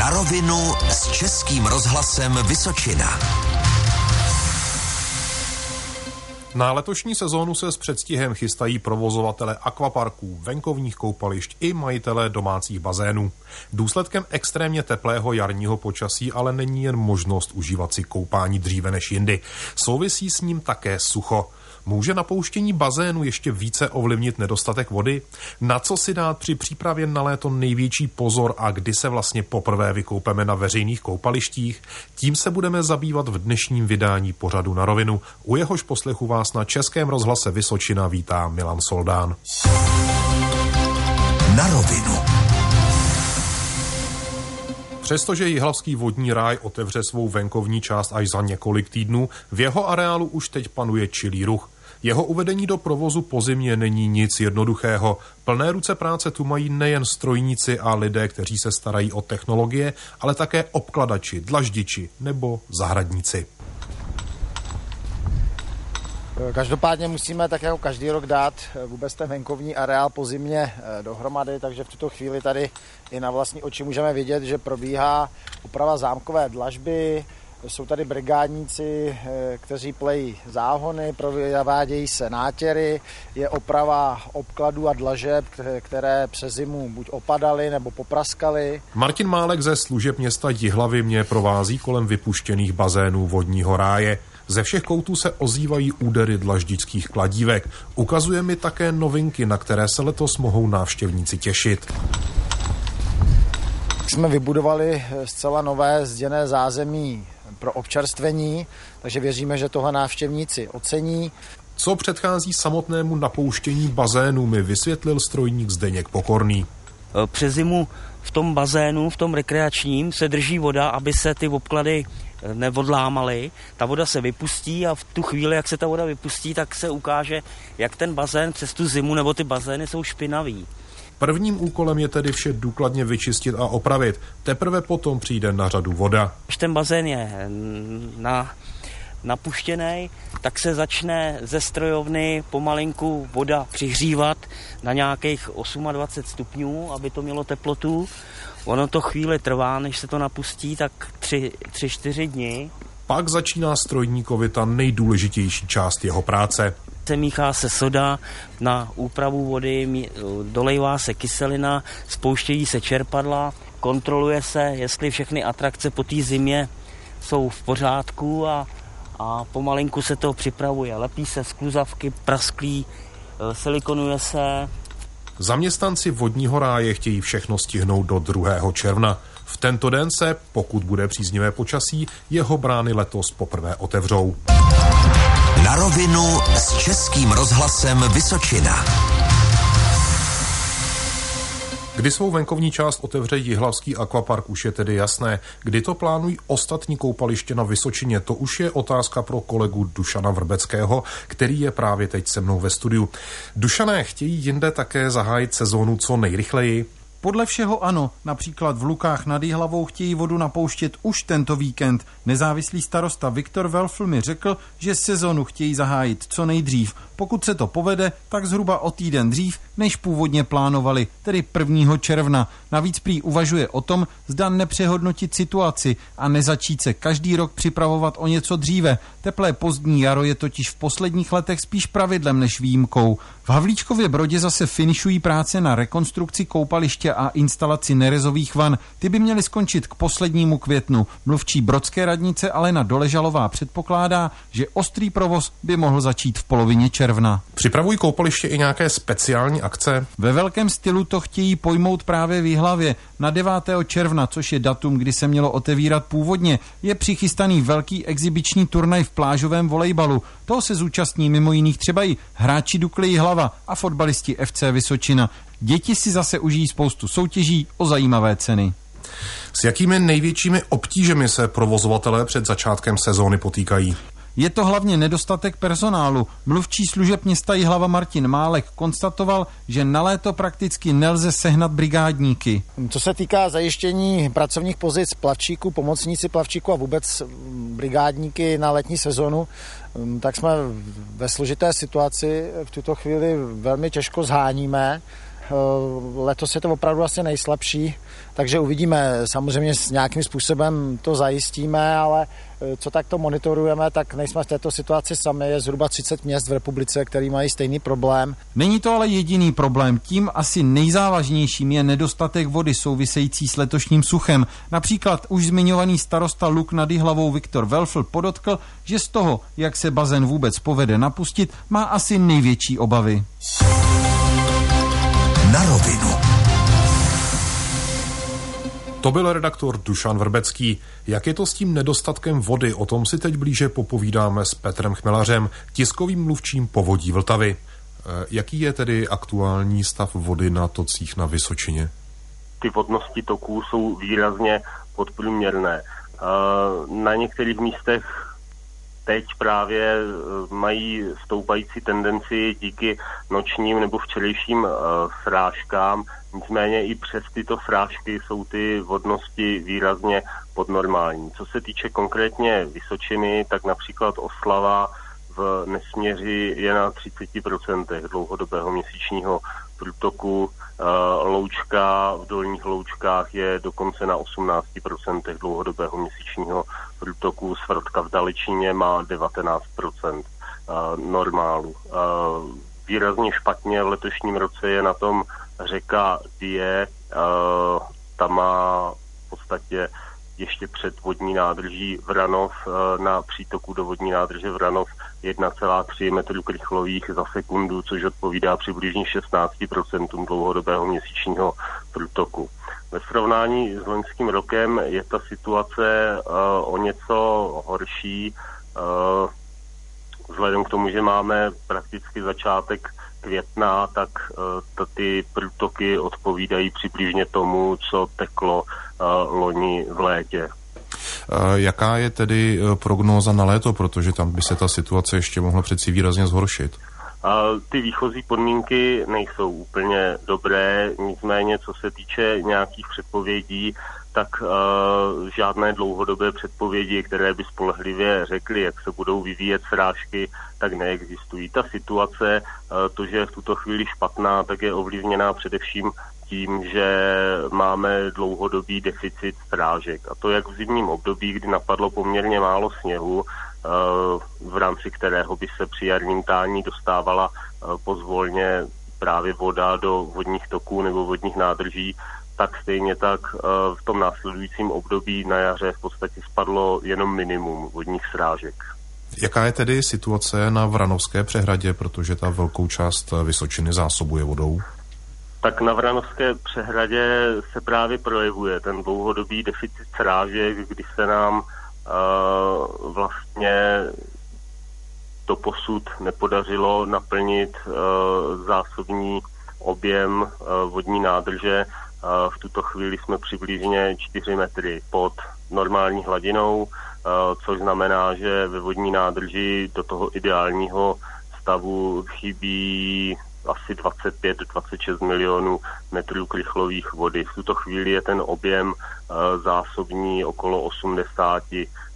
Na rovinu s Českým rozhlasem Vysočina. Na letošní sezónu se s předstihem chystají provozovatele akvaparků, venkovních koupališť i majitelé domácích bazénů. Důsledkem extrémně teplého jarního počasí ale není jen možnost užívat si koupání dříve než jindy. Souvisí s ním také sucho. Může napouštění bazénu ještě více ovlivnit nedostatek vody? Na co si dát při přípravě na léto největší pozor a kdy se vlastně poprvé vykoupeme na veřejných koupalištích? Tím se budeme zabývat v dnešním vydání pořadu na rovinu. U jehož poslechu vás na Českém rozhlase Vysočina vítá Milan Soldán. Na rovinu. Přestože Jihlavský vodní ráj otevře svou venkovní část až za několik týdnů, v jeho areálu už teď panuje čilý ruch. Jeho uvedení do provozu po zimě není nic jednoduchého. Plné ruce práce tu mají nejen strojníci a lidé, kteří se starají o technologie, ale také obkladači, dlaždiči nebo zahradníci. Každopádně musíme tak jako každý rok dát vůbec ten venkovní areál po zimě eh, dohromady, takže v tuto chvíli tady i na vlastní oči můžeme vidět, že probíhá oprava zámkové dlažby, jsou tady brigádníci, eh, kteří plejí záhony, provádějí se nátěry, je oprava obkladů a dlažeb, které přes zimu buď opadaly nebo popraskaly. Martin Málek ze služeb města Jihlavy mě provází kolem vypuštěných bazénů vodního ráje. Ze všech koutů se ozývají údery dlaždických kladívek. Ukazuje mi také novinky, na které se letos mohou návštěvníci těšit. Jsme vybudovali zcela nové zděné zázemí pro občerstvení, takže věříme, že tohle návštěvníci ocení. Co předchází samotnému napouštění bazénu, mi vysvětlil strojník Zdeněk Pokorný. E, přes zimu v tom bazénu, v tom rekreačním, se drží voda, aby se ty obklady neodlámaly. Ta voda se vypustí a v tu chvíli, jak se ta voda vypustí, tak se ukáže, jak ten bazén přes tu zimu nebo ty bazény jsou špinavý. Prvním úkolem je tedy vše důkladně vyčistit a opravit. Teprve potom přijde na řadu voda. Když ten bazén je na, napuštěný, tak se začne ze strojovny pomalinku voda přihřívat na nějakých 28 stupňů, aby to mělo teplotu. Ono to chvíli trvá, než se to napustí, tak 3-4 dny. Pak začíná strojníkovi ta nejdůležitější část jeho práce se míchá se soda na úpravu vody, dolejvá se kyselina, spouštějí se čerpadla, kontroluje se, jestli všechny atrakce po té zimě jsou v pořádku a, a pomalinku se to připravuje. Lepí se skluzavky, prasklí, e, silikonuje se. Zaměstnanci vodního ráje chtějí všechno stihnout do 2. června. V tento den se, pokud bude příznivé počasí, jeho brány letos poprvé otevřou. Na rovinu s Českým rozhlasem Vysočina. Kdy svou venkovní část otevře Jihlavský akvapark, už je tedy jasné. Kdy to plánují ostatní koupaliště na Vysočině, to už je otázka pro kolegu Dušana Vrbeckého, který je právě teď se mnou ve studiu. Dušané, chtějí jinde také zahájit sezónu co nejrychleji? Podle všeho ano, například v Lukách nad Jihlavou chtějí vodu napouštět už tento víkend. Nezávislý starosta Viktor Welfl mi řekl, že sezonu chtějí zahájit co nejdřív. Pokud se to povede, tak zhruba o týden dřív, než původně plánovali, tedy 1. června. Navíc prý uvažuje o tom, zda nepřehodnotit situaci a nezačít se každý rok připravovat o něco dříve. Teplé pozdní jaro je totiž v posledních letech spíš pravidlem než výjimkou. V Havlíčkově Brodě zase finišují práce na rekonstrukci koupaliště a instalaci nerezových van. Ty by měly skončit k poslednímu květnu. Mluvčí Brodské radnice Alena Doležalová předpokládá, že ostrý provoz by mohl začít v polovině června. Připravují koupaliště i nějaké speciální akce? Ve velkém stylu to chtějí pojmout právě v Jihlavě. Na 9. června, což je datum, kdy se mělo otevírat původně, je přichystaný velký exibiční turnaj v plážovém volejbalu. Toho se zúčastní mimo jiných třeba i hráči Dukly Jihlava a fotbalisti FC Vysočina. Děti si zase užijí spoustu soutěží o zajímavé ceny. S jakými největšími obtížemi se provozovatelé před začátkem sezóny potýkají? Je to hlavně nedostatek personálu. Mluvčí služeb města Jihlava Martin Málek konstatoval, že na léto prakticky nelze sehnat brigádníky. Co se týká zajištění pracovních pozic plavčíků, pomocníci plavčíků a vůbec brigádníky na letní sezonu, mm, tak jsme ve složité situaci v tuto chvíli velmi těžko zháníme letos je to opravdu asi nejslabší, takže uvidíme. Samozřejmě s nějakým způsobem to zajistíme, ale e, co tak to monitorujeme, tak nejsme v této situaci sami. Je zhruba 30 měst v republice, který mají stejný problém. Není to ale jediný problém. Tím asi nejzávažnějším je nedostatek vody související s letošním suchem. Například už zmiňovaný starosta Luk nad hlavou Viktor Welfl podotkl, že z toho, jak se bazén vůbec povede napustit, má asi největší obavy. Na rovinu. To byl redaktor Dušan Vrbecký. Jak je to s tím nedostatkem vody, o tom si teď blíže popovídáme s Petrem Chmelařem, tiskovým mluvčím povodí Vltavy. E, jaký je tedy aktuální stav vody na tocích na Vysočině? Ty vodnosti toků jsou výrazně podprůměrné. E, na některých místech teď právě eh, mají stoupající tendenci díky nočním nebo včerejším uh, srážkám. Nicméně i přes tyto srážky jsou ty vodnosti výrazně podnormální. Co se týče konkrétně Vysočiny, tak například Oslava v nesměři je na 30% dlouhodobého měsíčního průtoku. Eh, loučka v dolních loučkách je dokonce na 18% dlouhodobého měsíčního průtoku. Svrotka v Daličině má 19% eh, normálu. Eh, výrazně špatně v letošním roce je na tom řeka Die. Ta má v podstatě ještě před vodní nádrží Vranov na přítoku do vodní nádrže Vranov 1,3 metrů krychlových za sekundu, což odpovídá přibližně 16% dlouhodobého měsíčního průtoku. Ve srovnání s loňským rokem je ta situace uh, o něco horší, uh, vzhledem k tomu, že máme prakticky začátek května, tak ty průtoky odpovídají přibližně tomu, co teklo loni v létě. Jaká je tedy e, prognóza na léto, protože tam by se ta situace ještě mohla přeci výrazně zhoršit? Ty výchozí podmínky nejsou úplně dobré, nicméně co se týče nějakých předpovědí, tak uh, žádné dlouhodobé předpovědi, které by spolehlivě řekly, jak se budou vyvíjet srážky, tak neexistují. Ta situace, uh, to, že je v tuto chvíli špatná, tak je ovlivněná především tím, že máme dlouhodobý deficit strážek. A to jak v zimním období, kdy napadlo poměrně málo sněhu, eh, v rámci kterého by se při jarním tání dostávala pozvolně právě voda do vodních toků nebo vodních nádrží, tak stejně tak eh, v tom následujícím období na jaře v podstatě spadlo jenom minimum vodních srážek. Jaká je tedy situace na Vranovské přehradě, protože ta velkou část Vysočiny zásobuje vodou? tak na Vranovské přehradě se právě projevuje ten dlouhodobý deficit srážek, kdy se nám uh, vlastně to posud nepodařilo naplnit uh, zásobní objem uh, vodní nádrže. V tuto chvíli jsme přibližně 4 metry pod normální hladinou, což znamená, že ve vodní nádrži do toho ideálního stavu chybí asi 25-26 milionů metrů krychlových vody. V tuto chvíli je ten objem zásobní okolo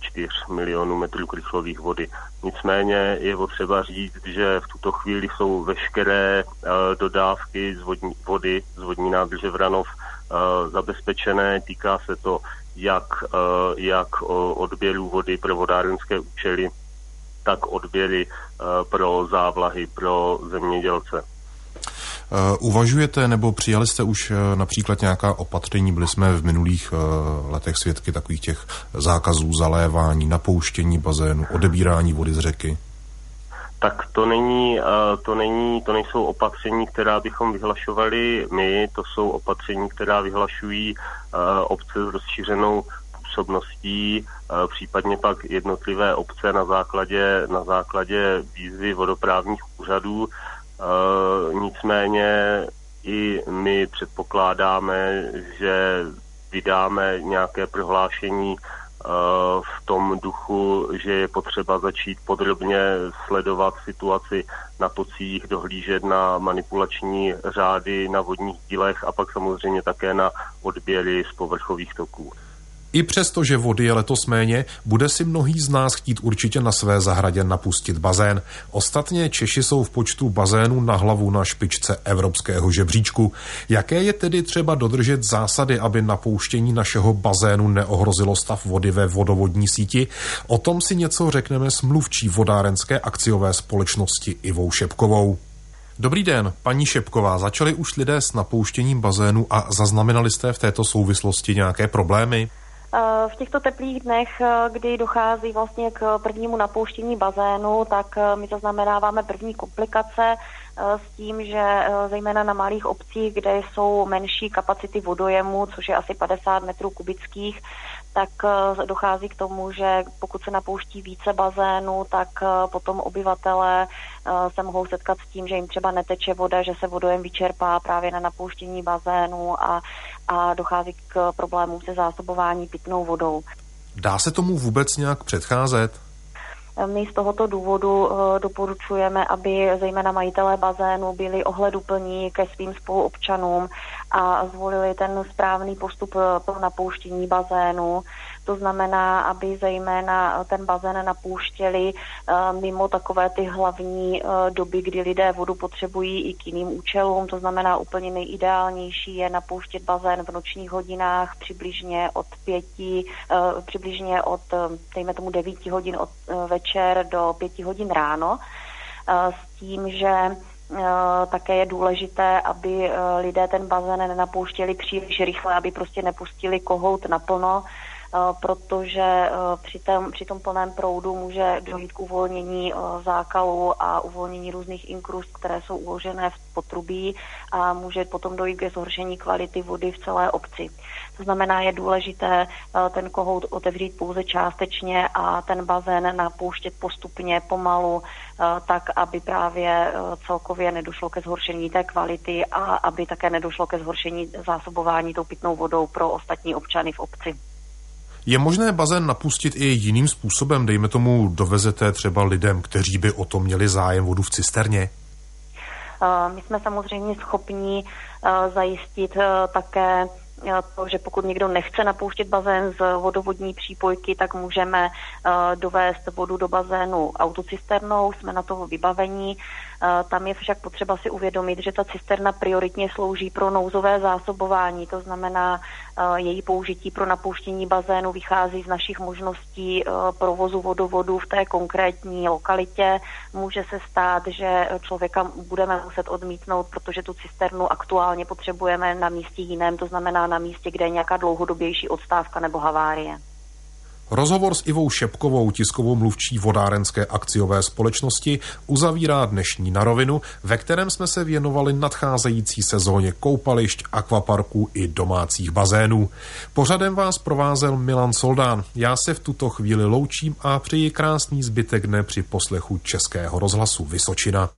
84 milionů metrů krychlových vody. Nicméně je potřeba říct, že v tuto chvíli jsou veškeré uh, dodávky z vodní, vody z vodní nádrže Vranov uh, zabezpečené. Týká se to jak, uh, jak odběrů vody pro vodárenské účely, tak odběry pro závlahy pro zemědělce. Uh, uvažujete nebo přijali jste už uh, například nějaká opatření? Byli jsme v minulých uh, letech svědky takových těch zákazů zalévání, napouštění bazénu, odebírání vody z řeky? Tak to není, to není, to nejsou opatření, která bychom vyhlašovali my, to jsou opatření, která vyhlašují obce s rozšířenou působností, případně pak jednotlivé obce na základě, na základě výzvy vodoprávních úřadů. Uh, nicméně i my předpokládáme, že vydáme nějaké prohlášení uh, v tom duchu, že je potřeba začít podrobně sledovat situaci na tocích, dohlížet na manipulační řády na vodních dílech a pak samozřejmě také na odběry z povrchových toků. I přesto, že vody je letos méně, bude si mnohý z nás chtít určitě na své zahradě napustit bazén. Ostatně Češi jsou v počtu bazénů na hlavu na špičce evropského žebříčku. Jaké je tedy třeba dodržet zásady, aby napouštění našeho bazénu neohrozilo stav vody ve vodovodní síti? O tom si něco řekneme s mluvčí vodárenské akciové společnosti Ivou Šepkovou. Dobrý den, paní Šepková. Začali už lidé s napouštěním bazénu a zaznamenali jste v této souvislosti nějaké problémy? Eh, v těchto teplých dnech, eh, kdy dochází vlastně k prvnímu napouštění bazénu, tak eh, my zaznamenáváme první komplikace s tím, že zejména na malých obcích, kde jsou menší kapacity vodojemu, což je asi 50 metrů kubických, tak dochází k tomu, že pokud se napouští více bazénů, tak potom obyvatelé se mohou setkat s tím, že jim třeba neteče voda, že se vodojem vyčerpá právě na napouštění bazénu a, a dochází k problémům se zásobování pitnou vodou. Dá se tomu vůbec nějak předcházet? My z tohoto důvodu eh, doporučujeme, aby zejména majitelé bazénu byli ohleduplní ke svým spoluobčanům a zvolili ten správný postup eh, pro napouštění bazénu. To znamená, aby zejména ten bazén napouštěli eh, mimo takové ty hlavní doby, kdy lidé vodu potřebují i k jiným účelům. To znamená, úplně nejideálnější je napouštět bazén v nočních hodinách přibližně od pěti, přibližně od, dejme tomu, devíti hodin od večer do pěti hodin ráno s tím, že také je důležité, aby lidé ten bazén nenapouštěli příliš rychle, aby prostě nepustili kohout naplno, Eh, protože eh, při, tém, při tom plném proudu může dojít k uvolnění eh, zákalu a uvolnění různých inkrust, které jsou uložené v potrubí a může potom dojít ke zhoršení kvality vody v celé obci. To znamená, je důležité ten kohout otevřít pouze částečně a ten bazén napouštět postupně, pomalu, tak, aby právě celkově nedošlo ke zhoršení té kvality a aby také nedošlo ke zhoršení zásobování tou pitnou vodou pro ostatní občany v obci. Je možné bazén napustit i jiným způsobem? Dejme tomu, dovezete třeba lidem, kteří by o to měli zájem vodu v cisterně? My jsme samozřejmě schopni zajistit také to, že pokud někdo nechce napouštět bazén z vodovodní přípojky, tak můžeme dovést vodu do bazénu autocisternou, jsme na toho vybavení. Tam je však potřeba si uvědomit, že ta cisterna prioritně slouží pro nouzové zásobování, to znamená její použití pro napouštění bazénu vychází z našich možností provozu vodovodu v té konkrétní lokalitě. Může se stát, že člověka budeme muset odmítnout, protože tu cisternu aktuálně potřebujeme na místě jiném, to znamená na místě, kde je nějaká dlouhodobější odstávka nebo havárie. Rozhovor s Ivou Šepkovou, tiskovou mluvčí vodárenské akciové společnosti, uzavírá dnešní na rovinu, ve kterém jsme se věnovali nadcházející sezóně koupališť, akvaparků i domácích bazénů. Pořadem vás provázel Milan Soldán. Já se v tuto chvíli loučím a přeji krásný zbytek dne při poslechu Českého rozhlasu Vysočina.